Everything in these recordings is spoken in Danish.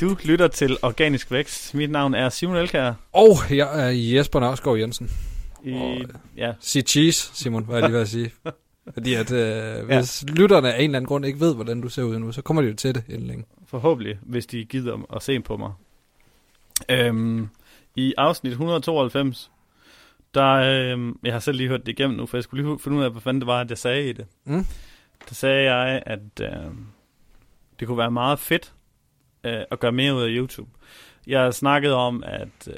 Du lytter til Organisk Vækst. Mit navn er Simon Elkær. Og jeg er Jesper Nørskov Jensen. I, Og- ja, Sig cheese, Simon, hvad er lige ved at sige. Fordi at øh, hvis ja. lytterne af en eller anden grund ikke ved, hvordan du ser ud nu, så kommer de jo til det inden længe. forhåbentlig, hvis de gider at se på mig. Øhm, I afsnit 192, der, øhm, jeg har selv lige hørt det igennem nu, for jeg skulle lige finde ud af, hvad fanden det var, at jeg sagde i det. Mm. Der sagde jeg, at øhm, det kunne være meget fedt øh, at gøre mere ud af YouTube. Jeg snakkede om, at øh,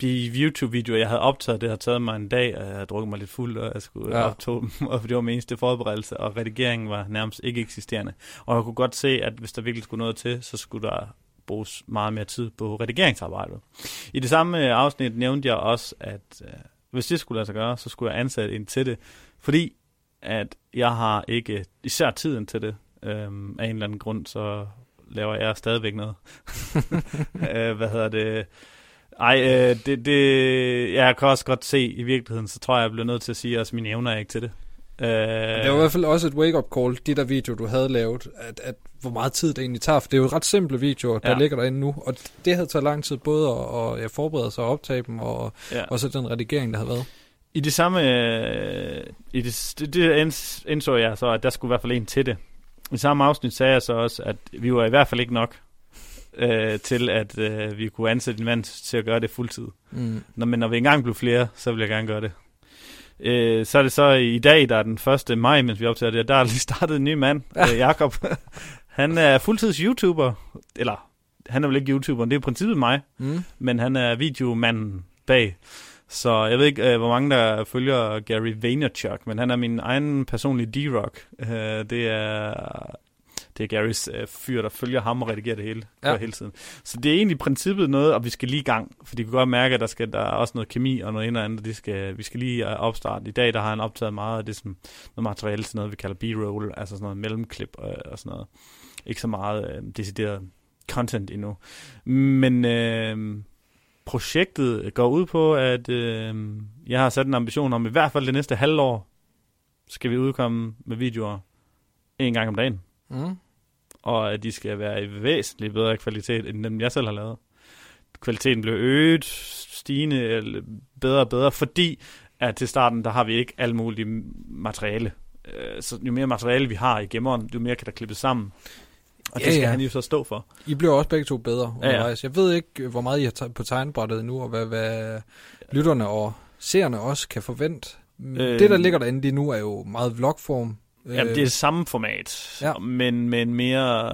de YouTube-videoer, jeg havde optaget, det har taget mig en dag, og jeg havde drukket mig lidt fuld, og jeg skulle Ja. optage dem, og det var min eneste forberedelse, og redigeringen var nærmest ikke eksisterende. Og jeg kunne godt se, at hvis der virkelig skulle noget til, så skulle der bruges meget mere tid på redigeringsarbejdet. I det samme øh, afsnit nævnte jeg også, at øh, hvis det skulle lade sig gøre, så skulle jeg ansætte en til det, fordi at jeg har ikke især tiden til det. Øhm, af en eller anden grund, så laver jeg stadigvæk noget. øh, hvad hedder det? Ej, øh, det, det, jeg kan også godt se i virkeligheden, så tror jeg, jeg bliver nødt til at sige, at mine evner er ikke til det. Øh, Det var i hvert fald også et wake-up call, de der videoer, du havde lavet, at, at hvor meget tid det egentlig tager. For det er jo ret simple videoer, der Ja. ligger derinde nu. Og det havde taget lang tid både at, at ja, forberede sig og optage dem, og ja. og så den redigering, der havde været. I det samme, øh, i det, det, det inds- indså jeg så, at der skulle i hvert fald en til det. I samme afsnit sagde jeg så også, at vi var i hvert fald ikke nok øh, til, at øh, vi kunne ansætte en mand til at gøre det fuldtid. Mm. Når, men når vi engang blev flere, så vil jeg gerne gøre det. Øh, så er det så i dag, der er den 1. maj, mens vi optager det, der er lige startet en ny mand, øh, Jakob. han er fuldtids YouTuber, eller han er vel ikke YouTuber, det er i princippet mig, Mm. men han er videomanden bag. Så jeg ved ikke, øh, hvor mange der følger Gary Vaynerchuk, men han er min egen personlige D-Rock. Øh, det er det er Garys øh, fyr, der følger ham og redigerer det hele, Ja. hele tiden. Så det er egentlig i princippet noget, og vi skal lige i gang, fordi vi kan godt mærke, at der, skal, der er også noget kemi og noget ind og andet, det skal, vi skal lige øh, opstarte. I dag der har han optaget meget af det, som noget materiale til noget, vi kalder B-roll, altså sådan noget mellemklip og, og sådan noget. Ikke så meget øh, decideret content endnu. Men øh, projektet går ud på, at øh, jeg har sat en ambition om, i hvert fald det næste halvår, skal vi udkomme med videoer en gang om dagen Mm. og at de skal være i væsentligt bedre kvalitet, end dem jeg selv har lavet. Kvaliteten blev øget, stigende, eller bedre og bedre, fordi at til starten, der har vi ikke alt muligt materiale. Øh, Så jo mere materiale vi har i gemmeren, jo mere kan der klippes sammen. Og Ja, det skal ja. han jo så stå for. I blev også begge to bedre Ja, ja. Jeg ved ikke, hvor meget I har på tegnbrættet nu, og hvad, hvad lytterne og seerne også kan forvente. Øh, Øh, det, der ligger derinde lige nu, er jo meget vlogform. Øh, Jamen, det er samme format, Ja. ja. men, men mere...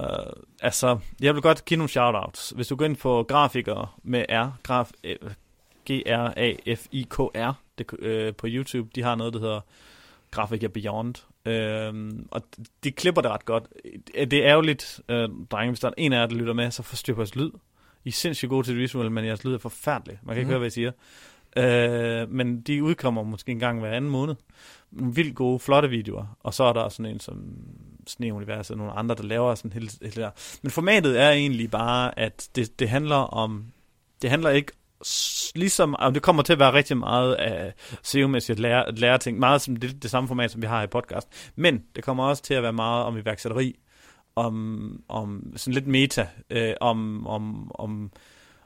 Altså, jeg vil godt give nogle shoutouts. Hvis du går ind på grafikere med R, graf, øh, G-R-A-F-I-K-R, øh, på YouTube, de har noget, der hedder Grafiker Beyond. Øhm, og de klipper det ret godt. Det er ærgerligt, øh, drenge, hvis der er en af jer, der lytter med, så forstyrrer jeres lyd. I er sindssygt gode til det visuelle, men jeres lyd er forfærdelig. Man kan ikke Mhm. høre, hvad jeg siger. Øh, men de udkommer måske en gang hver anden måned. Vildt gode, flotte videoer. Og så er der sådan en som Sneuniverset og nogle andre, der laver sådan helt, helt der. Men formatet er egentlig bare, at det, det handler om... Det handler ikke ligesom, og det kommer til at være rigtig meget af SEO-mæssigt lære, lære ting, meget som det, det samme format, som vi har i podcast. Men det kommer også til at være meget om iværksætteri, om, om sådan lidt meta, øh, om, om, om,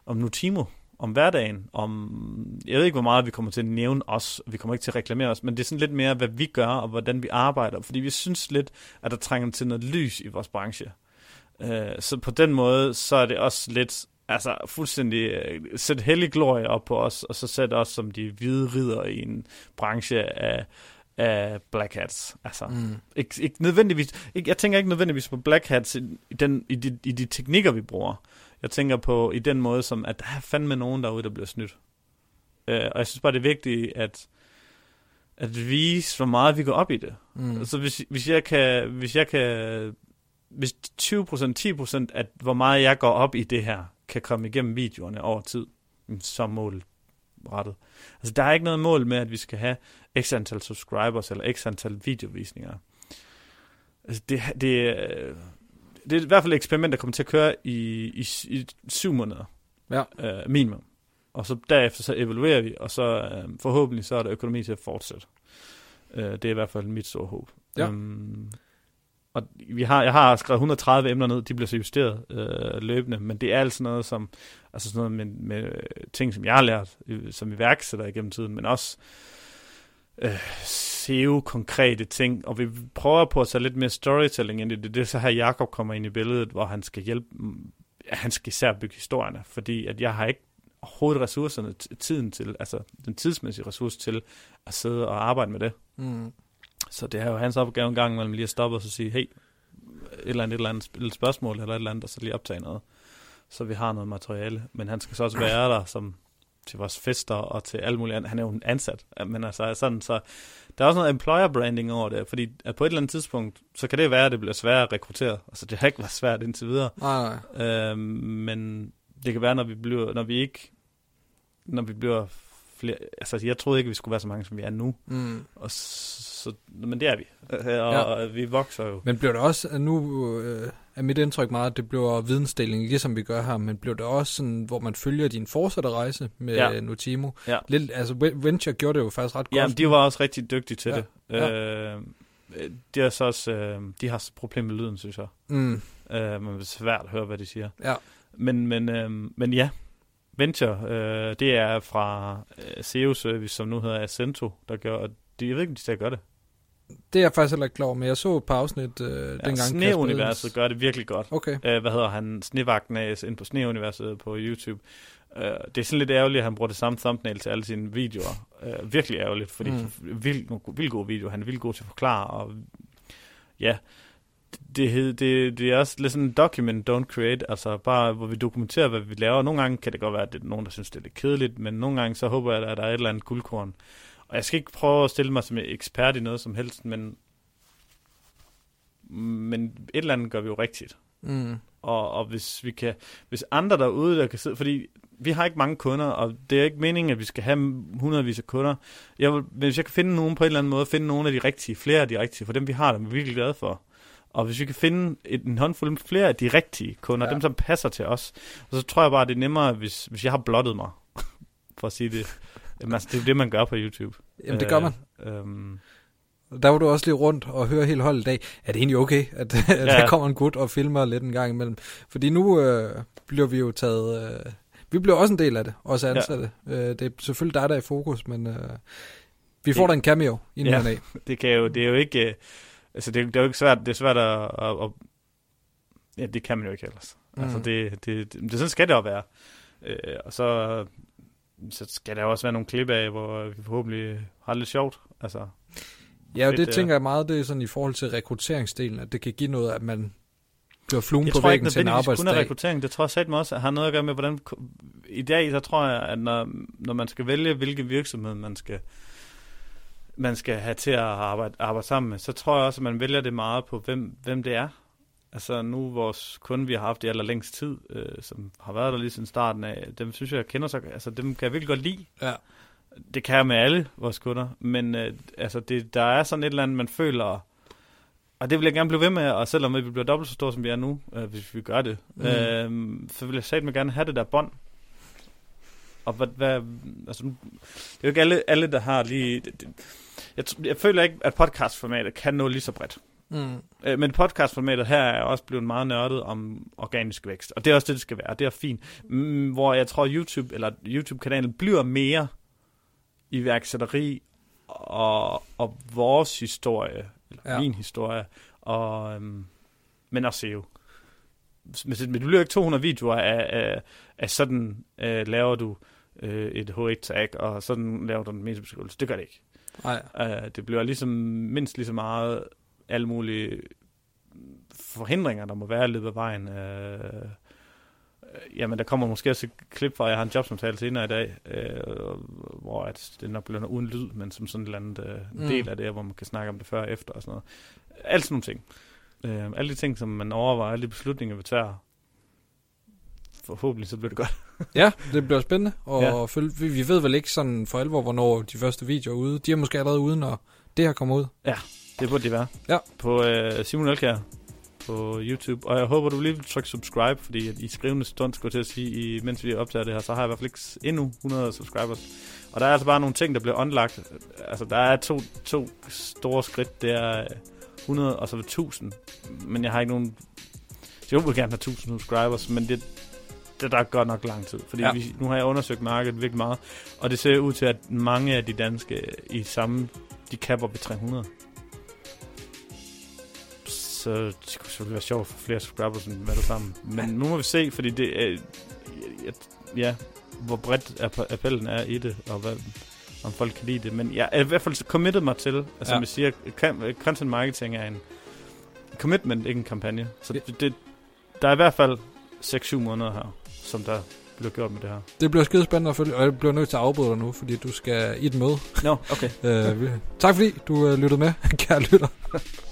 om Nutimo, om hverdagen, om, jeg ved ikke, hvor meget vi kommer til at nævne os, vi kommer ikke til at reklamere os, men det er sådan lidt mere, hvad vi gør, og hvordan vi arbejder, fordi vi synes lidt, at der trænger til noget lys i vores branche. Øh, så på den måde, så er det også lidt, altså fuldstændig, øh, sæt hellig glorie op på os, og så sæt os som de hvide ridder i en branche af, af black hats. Altså, Mm. ikke, ikke nødvendigvis, ikke, jeg tænker ikke nødvendigvis på black hats i, i, den, i, de, i de teknikker, vi bruger. Jeg tænker på i den måde, som at der er fandme nogen derude, der bliver snydt. Øh, og jeg synes bare, det er vigtigt, at, at vise, hvor meget vi går op i det. Mm. Mm. Altså, hvis, hvis jeg kan, hvis jeg kan, hvis 20%, 10% af hvor meget jeg går op i det her, kan komme igennem videoerne over tid, så målet rettet. Altså, der er ikke noget mål med, at vi skal have x antal subscribers, eller x antal videovisninger. Altså, det, det, er- det er i hvert fald et eksperiment, der kommer til at køre i, i, i syv måneder. Ja. Øh, minimum. Og så derefter så evaluerer vi, og så øh, forhåbentlig så er der økonomi til at fortsætte. Øh, det er i hvert fald mit store håb. Ja. Øhm, og vi har, jeg har skrevet 130 emner ned, de bliver så justeret øh, løbende, men det er altså noget som, altså sådan noget med, med ting, som jeg har lært øh, som iværksætter igennem tiden, men også øh, SEO-konkrete ting, og vi prøver på at tage lidt mere storytelling ind i det. Det er så her, Jakob kommer ind i billedet, hvor han skal hjælpe, han skal især bygge historierne, fordi at jeg har ikke overhovedet ressourcerne, tiden til, altså den tidsmæssige ressource til at sidde og arbejde med det. Mm. Så det er jo hans opgave en gang imellem lige at stoppe og så sige, hey, et eller andet, et eller andet et spørgsmål eller et eller andet, og så lige optage noget. Så vi har noget materiale. Men han skal så også være der som til vores fester og til alt muligt andet. Han er jo en ansat, men altså sådan, så der er også noget employer branding over det, fordi at på et eller andet tidspunkt, så kan det være, at det bliver svært at rekruttere. Altså det har ikke været svært indtil videre. Nej, nej. Øhm, men det kan være, når vi bliver, når vi ikke, når vi bliver flere, altså jeg troede ikke, vi skulle være så mange, som vi er nu. Mm. Og så, men det er vi. Og ja. vi vokser jo. Men bliver det også, nu øh, er mit indtryk meget, at det bliver vidensdeling, ligesom vi gør her, men bliver det også sådan, hvor man følger din fortsatte rejse med Ja. ja. Notimo? Ja. Lidt, altså Venture gjorde det jo faktisk ret godt. Ja, de var også rigtig dygtige til Ja. det. Øh, det er så også, øh, de har problemer med lyden, synes jeg. Mm, Øh, det er svært at høre, hvad de siger. ja. Men, men, øh, men ja, Venture, øh, det er fra øh, SEO Service, som nu hedder Accento, der gør, og de, jeg ved ikke, om de stadig gør det. Det er jeg faktisk heller ikke klar over, men jeg så et par afsnit øh, Ja, dengang. Sneuniverset gør det virkelig godt. Okay. Øh, hvad hedder han? Snevagten af ind på Sneuniverset på YouTube. Øh, det er sådan lidt ærgerligt, at han bruger det samme thumbnail til alle sine videoer. Øh, virkelig ærgerligt, fordi mm. Vildt, vildt god video. Han er vildt god til at forklare, og ja, det, hed- det, det er også lidt sådan document, don't create, altså bare, hvor vi dokumenterer, hvad vi laver. Nogle gange kan det godt være, at det er nogen, der synes, det er lidt kedeligt, men nogle gange så håber jeg, at der er et eller andet guldkorn. Og jeg skal ikke prøve at stille mig som ekspert i noget som helst, men, men et eller andet gør vi jo rigtigt. Mm. Og, og hvis vi kan, hvis andre derude, der kan sidde, fordi vi har ikke mange kunder, og det er ikke meningen, at vi skal have hundredvis af kunder. Jeg vil, hvis jeg kan finde nogen på en eller anden måde, finde nogle af de rigtige, flere af de rigtige, for dem vi har, dem er vi virkelig glade for. Og hvis vi kan finde en håndfuld flere af de rigtige kunder, ja. Dem som passer til os, og så tror jeg bare, det er nemmere, hvis, hvis jeg har blottet mig, for at sige det. Jamen, altså, det er jo det, man gør på YouTube. Jamen, det gør man. Øh, øhm, Der var du også lige rundt og høre hele holdet i dag. Er det egentlig okay, at, at Ja. der kommer en gut og filmer lidt en gang imellem? Fordi nu øh, bliver vi jo taget... Øh, vi bliver også en del af det, også ansatte. Ja. Øh, det er selvfølgelig dig, der er i fokus, men øh, vi får Det- da en cameo inden Ja. ja. af. det kan jo, det er jo ikke, øh, altså det, er- det er jo ikke svært, det er svært at, at, at ja, det kan man jo ikke ellers. Mm. Altså det, det, det, det, sådan skal det jo være. Øh, og så, så skal der jo også være nogle klip af, hvor vi forhåbentlig har det lidt sjovt. Altså, Ja, og Fedt, det ja. tænker jeg meget, det er sådan i forhold til rekrutteringsdelen, at det kan give noget, at man bliver fluen jeg på tror ikke væggen til en nødvendigvis kun er arbejdsdag. rekruttering. Det tror jeg satme også har noget at gøre med, hvordan... I dag, så tror jeg, at når, når man skal vælge, hvilke virksomhed man skal man skal have til at arbejde, arbejde sammen med, så tror jeg også, at man vælger det meget på, hvem, hvem det er. Altså nu vores kunde, vi har haft i allerlængst tid, øh, som har været der lige siden starten af, dem synes jeg, jeg kender så, altså dem kan jeg virkelig godt lide. Ja. Det kan jeg med alle vores kunder, men øh, altså det, der er sådan et eller andet, man føler, og det vil jeg gerne blive ved med, og selvom vi bliver dobbelt så store, som vi er nu, øh, hvis vi gør det, Mm. øh, så vil jeg satme gerne have det der bånd. Og hvad, hvad altså, det er jo ikke alle, alle der har lige... Det, det, jeg, jeg føler ikke, at podcastformatet kan nå lige så bredt. Mm. Øh, men podcastformatet her er også blevet meget nørdet om organisk vækst. Og det er også det, det skal være. Det er fint. Mm, hvor jeg tror, YouTube eller YouTube-kanalen bliver mere iværksætteri og, og vores historie, eller Ja. min historie, og, øhm, men også SEO. Men, du bliver ikke 200 videoer af, af, af sådan øh, laver du øh, et H1-tag, og sådan laver du en metabeskrivelse. Det gør det ikke. Nej. Uh, det bliver ligesom mindst lige så meget alle mulige forhindringer, der må være i løbet af vejen. Uh, jamen, der kommer måske også et klip fra, jeg har en jobsamtale senere i dag, uh, hvor at det nok bliver noget uden lyd, men som sådan en eller anden uh, Mm. del af det, hvor man kan snakke om det før og efter og sådan noget. Alt sådan nogle ting. Uh, alle de ting, som man overvejer, alle de beslutninger, vi tager, forhåbentlig så bliver det godt. Ja, det bliver spændende. Og Ja. ja. følge, vi, vi ved vel ikke sådan for alvor, hvornår de første videoer er ude. De er måske allerede ude, når det her kommer ud. Det burde det være. Ja. På øh, Simon Elkjær på YouTube. Og jeg håber, du lige vil trykke subscribe, fordi at i skrivende stund, skulle jeg til at sige, i, mens vi optager det her, så har jeg i hvert fald ikke endnu 100 subscribers. Og der er altså bare nogle ting, der bliver unlagt. Altså, der er to, to store skridt. Det er øh, 100 og så 1000. Men jeg har ikke nogen... Jeg vil gerne have 1000 subscribers, men det, det der er godt nok lang tid. Fordi Ja. vi, nu har jeg undersøgt markedet virkelig meget, og det ser ud til, at mange af de danske i samme, de kapper ved 300. Så det kunne selvfølgelig være sjovt for flere subscribers end hvad der sammen. Men nu må vi se, fordi det er... Ja, ja hvor bredt app- appellen er i det, og hvad, om folk kan lide det. Men jeg er i hvert fald committed mig til, altså Ja. som jeg siger, content marketing er en commitment, ikke en kampagne. Så det, det, der er i hvert fald 6-7 måneder her, som der bliver gjort med det her. Det bliver skide spændende at følge, og jeg bliver nødt til at afbryde dig nu, fordi du skal i et møde. Nå, no, okay. Øh, tak fordi du øh, lyttede med, kære lytter.